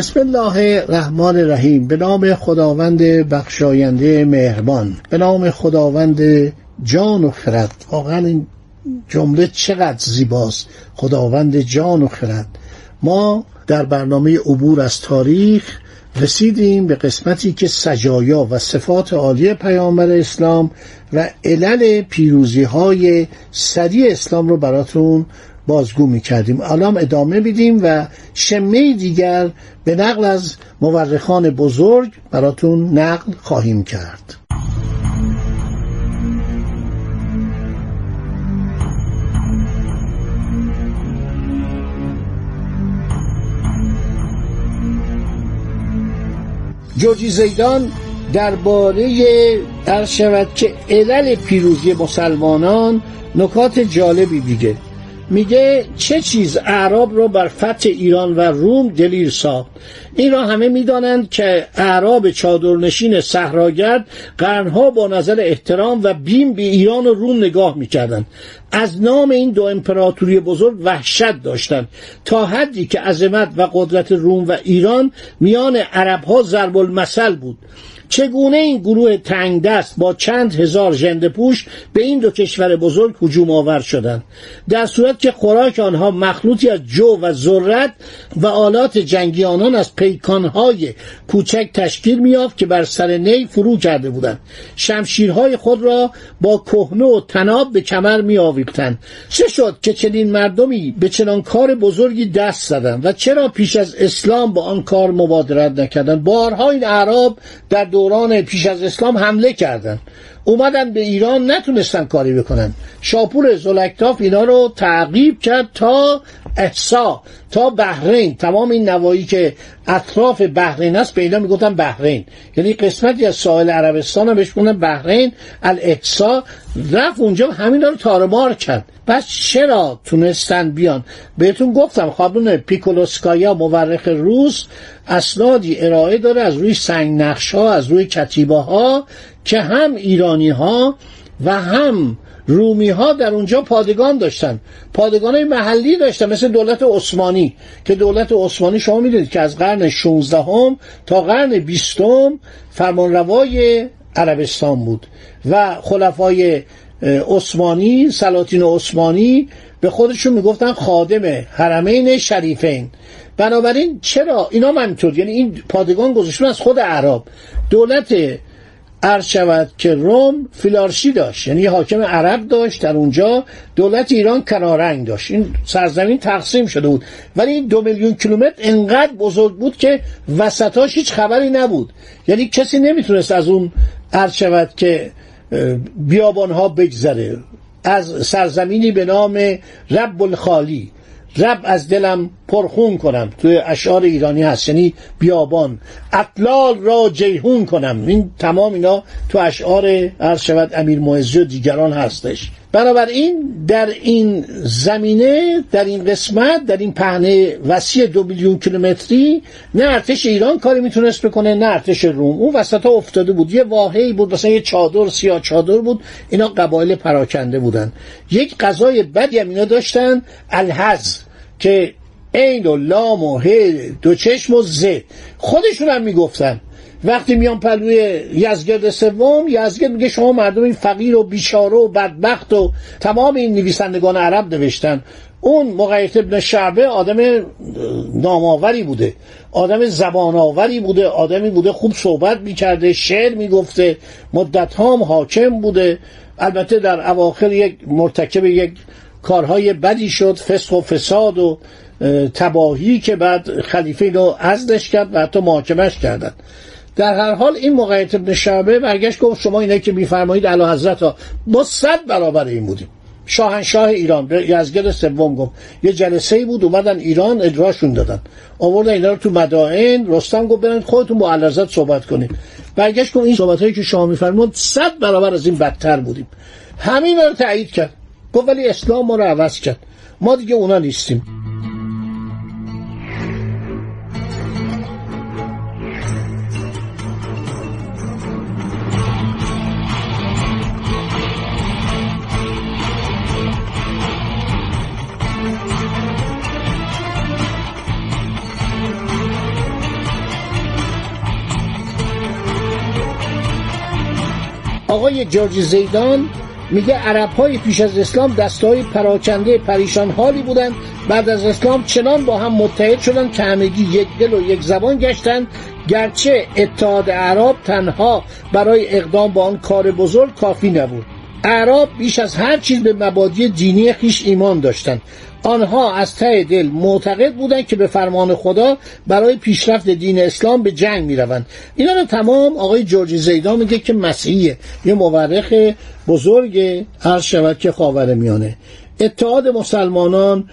بسم الله الرحمن الرحیم. به نام خداوند بخشاینده مهربان. به نام خداوند جان و خرد. واقعا این جمله چقدر زیباست. خداوند جان و خرد. ما در برنامه عبور از تاریخ رسیدیم به قسمتی که سجایا و صفات عالی پیامبر اسلام و علل پیروزی های سریع اسلام رو براتون بازگو می‌کردیم. الان ادامه میدیم و شمه دیگر به نقل از مورخان بزرگ براتون نقل خواهیم کرد. جوجی زیدان درباره در شود که علل پیروزی مسلمانان نکات جالبی میگه. میگه چه چیز اعراب رو بر فتح ایران و روم دلیر ساخت؟ این را همه می‌دانند که اعراب چادرنشین صحراگرد قرنها با نظر احترام و بیم به ایران و روم نگاه می‌کردند. از نام این دو امپراتوری بزرگ وحشت داشتند. تا حدی که عظمت و قدرت روم و ایران میان عربها ضرب المثل بود. چگونه این گروه تنگ دست با چند هزار ژنده پوش به این دو کشور بزرگ هجوم آور شدند؟ در صورت که خوراک آنها مخلوطی از جو و ذرت و آلات جنگی آنان از پیکانهای کوچک تشکیل میافت که بر سر نی فرو کرده بودند. شمشیرهای خود را با کهنه و تناب به کمر میآویختند. چه شد که چنین مردمی به چنان کار بزرگی دست زدند و چرا پیش از اسلام با آن کار مبادرت نکردند؟ بارها این اعراب در دوران پیش از اسلام حمله کردند اومدن به ایران نتونستن کاری بکنن. شاپور زلکتاف اینا رو تعقیب کرد تا احسا تا بحرین. تمام این نوایی که اطراف بحرین است اینا می‌گفتن بحرین. یعنی قسمتی از ساحل عربستان رو بهش بحرین الاحسا رفت اونجا همینا رو تارمار کرد. پس چرا تونستن بیان؟ بهتون گفتم خانم پیکولوسکایا مورخ روس اسنادی ارائه داره از روی سنگ نقش ها از روی کتیبه ها که هم ایرانی ها و هم رومی ها در اونجا پادگان داشتن. پادگان های محلی داشتن مثل دولت عثمانی. که دولت عثمانی شما می‌دونید که از قرن 16 هم تا قرن 20 فرمانروای عربستان بود. و خلفای عثمانی سلاطین عثمانی به خودشون می‌گفتن خادم حرمین شریفین. بنابراین چرا؟ اینا همینطور یعنی این پادگان گذاشتون از خود عرب. دولت عرض شود که روم فیلارشی داشت یعنی حاکم عرب داشت در اونجا دولت ایران کنارنگ داشت. این سرزمین تقسیم شده بود. ولی این دو میلیون کیلومتر انقدر بزرگ بود که وسطاش هیچ خبری نبود. یعنی کسی نمی‌تونست از اون عرض شود که بیابانها بگذره. از سرزمینی به نام رب الخالی. رب از دلم پرخون کنم. توی اشعار ایرانی هست. یعنی بیابان. اطلال را جیهون کنم. این تمام اینا تو اشعار عرض شود امیر معزی و دیگران هستش. بنابراین در این زمینه در این قسمت در این پهنه وسیع دو میلیون کیلومتری نه ارتش ایران کاری می‌تونست بکنه نه ارتش روم. اون وسط ها افتاده بود. یه واحعی بود. مثلا یه چادر سیاه چادر بود. اینا قبایل پراکنده بودن. یک غذای بدی هم اینا داشتن. الحز که عین و لام و ه دو چشم و ز. خودشون هم می‌گفتن. وقتی میان پلوی یزگرد سوم یزگرد میگه شما مردم این فقیر و بیچاره و بدبخت و تمام این نویسندگان عرب نوشتن. اون مقیت ابن شعبه آدم نامآوری بوده. آدم زبانآوری بوده. آدمی بوده خوب صحبت می‌کرده شعر می‌گفته مدت هم حاکم بوده. البته در اواخر یک مرتکب یک کارهای بدی شد فسق و فساد و تباهی که بعد خلیفه اینو عزلش کرد و حتی محاکمش کردن. در هر حال این موقعیت ابن شعبه برگشت گفت شما اینه که میفرمایید علا حضرت ها ما صد برابر این بودیم. شاهنشاه ایران یزگرد سوم گفت یه جلسه ای بود اومدن ایران اجراشون دادن. آوردن اینا رو تو مدائن رستم گفت برن خودتون با علازت صحبت کنید. برگشت گفت این صحبت هایی که شما میفرمود صد برابر از این بدتر بودیم. همین رو تایید کرد. گفت ولی اسلام ما رو عوض کرد. ما دیگه اونا نیستیم. آقای جورج زیدان میگه عرب های پیش از اسلام دست های پراکنده پریشان حالی بودند. بعد از اسلام چنان با هم متحد شدند که همگی یک دل و یک زبان گشتند. گرچه اتحاد عرب تنها برای اقدام با آن کار بزرگ کافی نبود. اعراب بیش از هر چیز به مبادی دینی خیش ایمان داشتند آنها از ته دل معتقد بودند که به فرمان خدا برای پیشرفت دین اسلام به جنگ می روند اینا رو تمام آقای جورجی زیدان میگه که مسیحیه. یه مورخ بزرگ هر شود که خاور اتحاد مسلمانان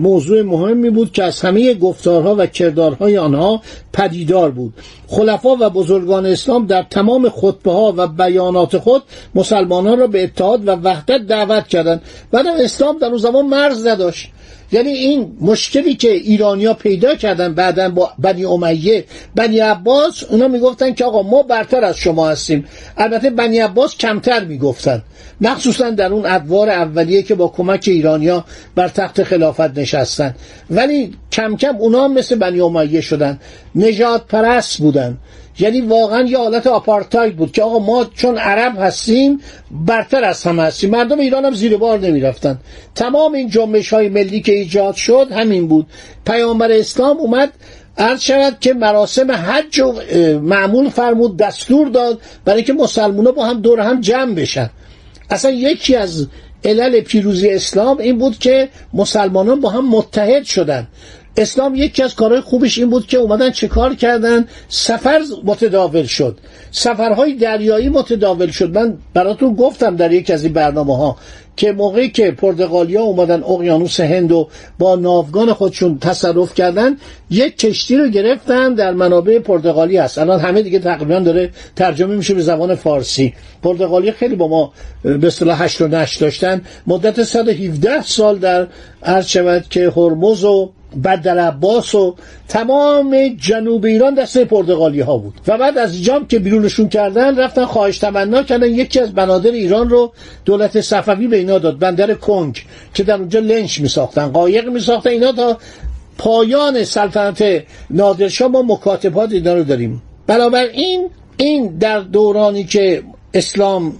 موضوع مهمی بود که از همه گفتارها و کردارهای آنها پدیدار بود. خلفا و بزرگان اسلام در تمام خطبه ها و بیانات خود مسلمانان را به اتحاد و وحدت دعوت کردند. بعد اسلام در اون زمان مرز نداشت. یعنی این مشکلی که ایرانیا پیدا کردن بعدا با بنی امیه بنی عباس اونا می‌گفتن که آقا ما برتر از شما هستیم. البته بنی عباس کمتر می‌گفتن. مخصوصا در اون ادوار اولیه که با کمک ایرانیا بر تخت خلافت نشستن. ولی کم کم اونا مثل بنی امیه شدن. نجات پرست بودن. یعنی واقعا یه حالت آپارتاید بود که آقا ما چون عرب هستیم برتر از همه هستیم. مردم ایران هم زیر بار نمی‌رفتن. تمام این جنبش های ملی که ایجاد شد همین بود. پیامبر اسلام اومد عرض شود که مراسم حج و معمول فرمود دستور داد برای که مسلمان با هم دور هم جمع بشن. اصلا یکی از علل پیروزی اسلام این بود که مسلمانان با هم متحد شدن. اسلام یکی از کارهای خوبش این بود که اومدن چه کار کردن؟ سفر متداول شد. سفرهای دریایی متداول شد. من براتون گفتم در یکی از این برنامه ها که موقعی که پرتغالیا اومدن اقیانوس هند و با ناوگان خودشون تصرف کردن یک کشتی رو گرفتن در منابع پرتغالی هست. الان همه دیگه تقریبا داره ترجمه میشه به زبان فارسی. پرتغالی خیلی با ما به اصطلاح هشت و نشت داشتن. مدت 117 سال در عرض شود که هرمز و بدر عباس و تمام جنوب ایران دسته پرتغالی ها بود. و بعد از جام که بیرونشون کردن رفتن خواهش تمنا کردن. یکی از بنادر ایران رو دولت صفوی به اینا داد بندر کنگ که در اونجا لنچ می ساختن قایق می ساختن اینا تا پایان سلطنت نادرشاه ما مکاتبات اینا رو داریم. بنابراین این در دورانی که اسلام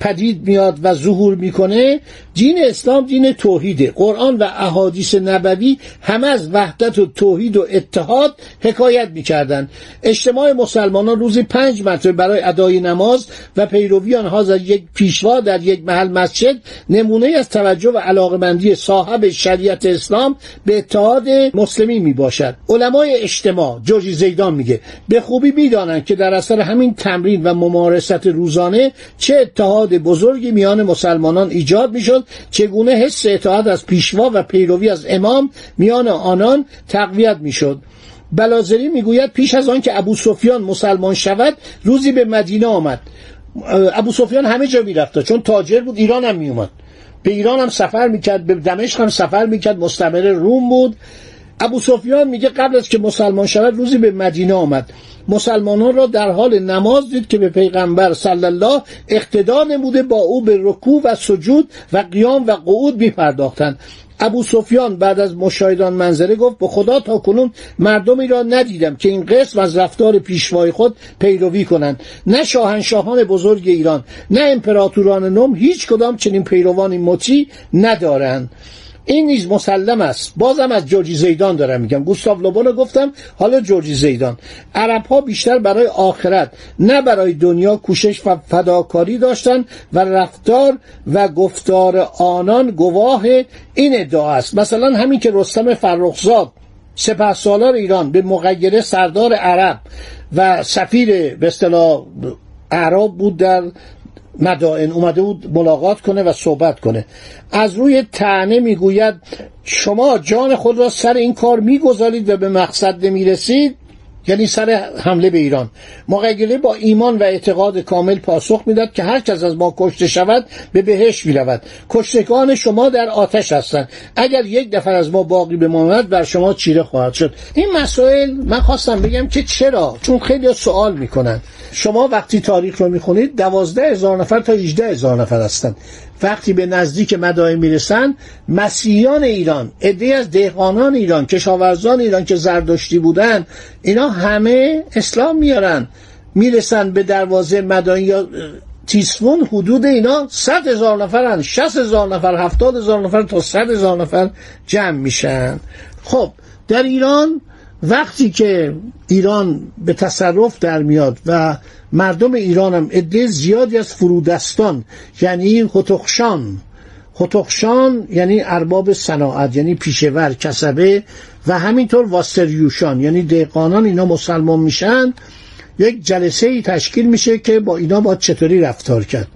پدید میاد و ظهور می‌کنه دین اسلام دین توحیده. قرآن و احادیث نبوی همه از وحدت و توحید و اتحاد حکایت می‌کردن. اجتماع مسلمانان روزی پنج مرتبه برای ادای نماز و پیروی آنها از یک پیشوا در یک محل مسجد نمونه از توجه و علاقمندی صاحب شریعت اسلام به اتحاد مسلمی می باشد علمای اجتماع جورجی زیدان میگه به خوبی می‌دانند که در اثر همین تمرین و ممارست روزانه چه اتحاد بزرگی میان مسلمانان ایجاد می‌شد چگونه حس اطاعت از پیشوا و پیروی از امام میان آنان تقویت می‌شد. بلازری می‌گوید پیش از آن که ابو سفیان مسلمان شود روزی به مدینه آمد. ابو سفیان همه جا می‌رفت چون تاجر بود ایران هم میومد به ایران هم سفر می‌کرد به دمشق هم سفر می‌کرد مستمر روم بود. ابو سفیان میگه قبل از که مسلمان شود روزی به مدینه آمد. مسلمانان را در حال نماز دید که به پیغمبر صلی الله اقتدا نموده با او به رکوع و سجود و قیام و قعود می پرداختند ابو سفیان بعد از مشاهدان منظره گفت به خدا تا کنون مردمی را ندیدم که این قسم از رفتار پیشوای خود پیروی کنند. نه شاهنشاهان بزرگ ایران نه امپراتوران نوم هیچ کدام چنین پیروانی مطیع ندارند. این نیز مسلم است. بازم از جورجی زیدان دارم میگم. گوستاو لوبون گفتم حالا جورجی زیدان. عرب ها بیشتر برای آخرت نه برای دنیا کوشش و فداکاری داشتند و رفتار و گفتار آنان گواه این ادعا است. مثلا همین که رستم فرخزاد سپه سالار ایران به مغیره سردار عرب و سفیر به اصطلاح عرب بود در مدائن اومده بود ملاقات کنه و صحبت کنه. از روی تنه می‌گوید شما جان خود را سر این کار می‌گذارید و به مقصد نمی‌رسید. یعنی سر حمله به ایران. مقیله با ایمان و اعتقاد کامل پاسخ می‌داد که هر کس از ما کشته شود به بهش می‌رود. کشتگان شما در آتش هستند. اگر یک نفر از ما باقی بماند بر شما چیره خواهد شد. این مسائل من خواستم بگم که چرا؟ چون خیلی سوال می‌کنن. شما وقتی تاریخ رو می‌خونید دوازده هزار نفر تا 18 هزار نفر هستند وقتی به نزدیک مدائن می‌رسن مسیحیان ایران عده از دهقانان ایران کشاورزان ایران که زردشتی بودن اینا همه اسلام میارن. می‌رسن به دروازه مدائن یا تیسفون حدود اینا صد هزار نفرن شست هزار نفر هفتاد هزار نفر تا صد هزار نفر جمع میشن. خب در ایران وقتی که ایران به تصرف در میاد و مردم ایران هم عده زیادی از فرودستان یعنی خطخشان خطخشان یعنی ارباب صناعت یعنی پیشور کسبه و همینطور واسریوشان یعنی دهقانان اینا مسلمان میشن یک جلسه ای تشکیل میشه که با اینا با چطوری رفتار کرد.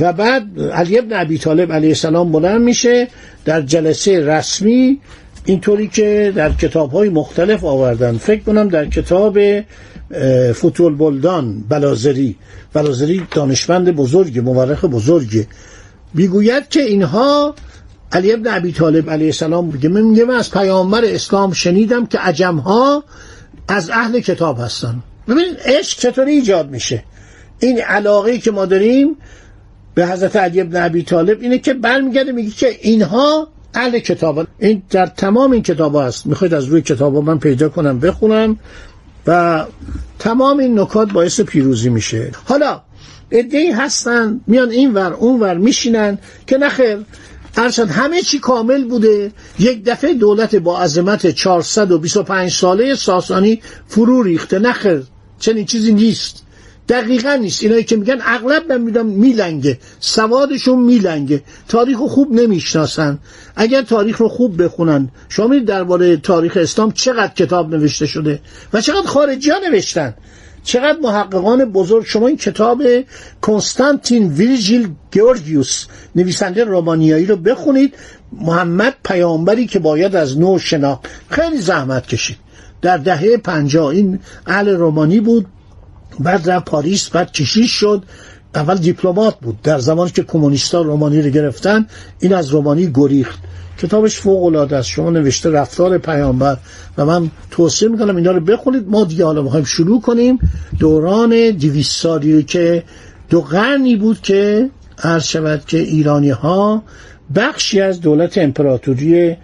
و بعد علی ابن ابی طالب علیه السلام بلند میشه در جلسه رسمی اینطوری که در کتاب های مختلف آوردن. فکر کنم در کتاب فتول بلدان بلازری. بلازری دانشمند بزرگ مورخ بزرگ. می‌گوید که اینها علی ابن ابی طالب علیه السلام میگه من میگه من از پیامبر اسلام شنیدم که عجم ها از اهل کتاب هستن. ببینید عشق چطوری ایجاد میشه؟ این علاقه که ما داریم به حضرت علی ابن ابی طالب اینه که برمیگرده میگه که اینها اهل کتاب. این در تمام این کتاب هست. می‌خواید از روی کتاب من پیدا کنم بخونم و تمام این نکات باعث پیروزی میشه. حالا ادهی هستن میان این ور اون ور میشینن که نخیر ارشد همه چی کامل بوده. یک دفعه دولت با عظمت 425 ساله ساسانی فرو ریخته. نخیر چنین چیزی نیست. دقیقا نیست. اینایی که میگن اغلب من میدم میلنگه. سوادشون میلنگه. تاریخ رو خوب نمی‌شناسن. اگر تاریخ رو خوب بخونن شما می‌دید درباره تاریخ اسلام چقدر کتاب نوشته شده و چقدر خارجی ها نوشتن. چقدر محققان بزرگ. شما این کتاب کنستانتین ویرژیل گیورگیوس نویسنده رومانیایی رو بخونید. محمد پیامبری که باید از نو شناخت. خیلی زحمت کشید. در دهه پنجاه این اهل رومانی بود. بعد رفت پاریس بعد کشیش شد. اول دیپلمات بود. در زمانی که کمونیستا رومانی رو گرفتن این از رومانی گریخت. کتابش فوق العاده است. شما نوشته رفتار پیامبر. و من توصیه می‌کنم اینا رو بخونید. ما دیگه حالا می‌خوایم شروع کنیم. دوران دیویس سالی که دو قرنی بود که عرض شود که ایرانی ها بخشی از دولت امپراتوری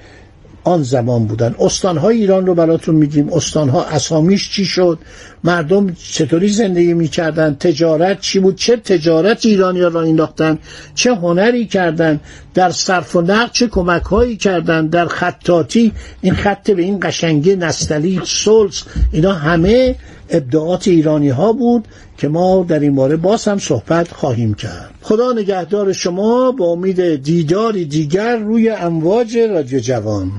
آن زمان بودن. استانهای ایران رو براتون میگیم. استانها اسامیش چی شد؟ مردم چطوری زندگی می‌کردن؟ تجارت چی بود؟ چه تجارت ایرانی را انداختن؟ چه هنری کردن؟ در صرف و نقد چه کمک هایی کردن؟ در خطاتی این خط به این قشنگی نستلی سولز اینا همه ابداعات ایرانی ها بود که ما در این باره باز هم صحبت خواهیم کرد. خدا نگهدار شما با امید دیداری دیگر روی امواج رادیو جوان.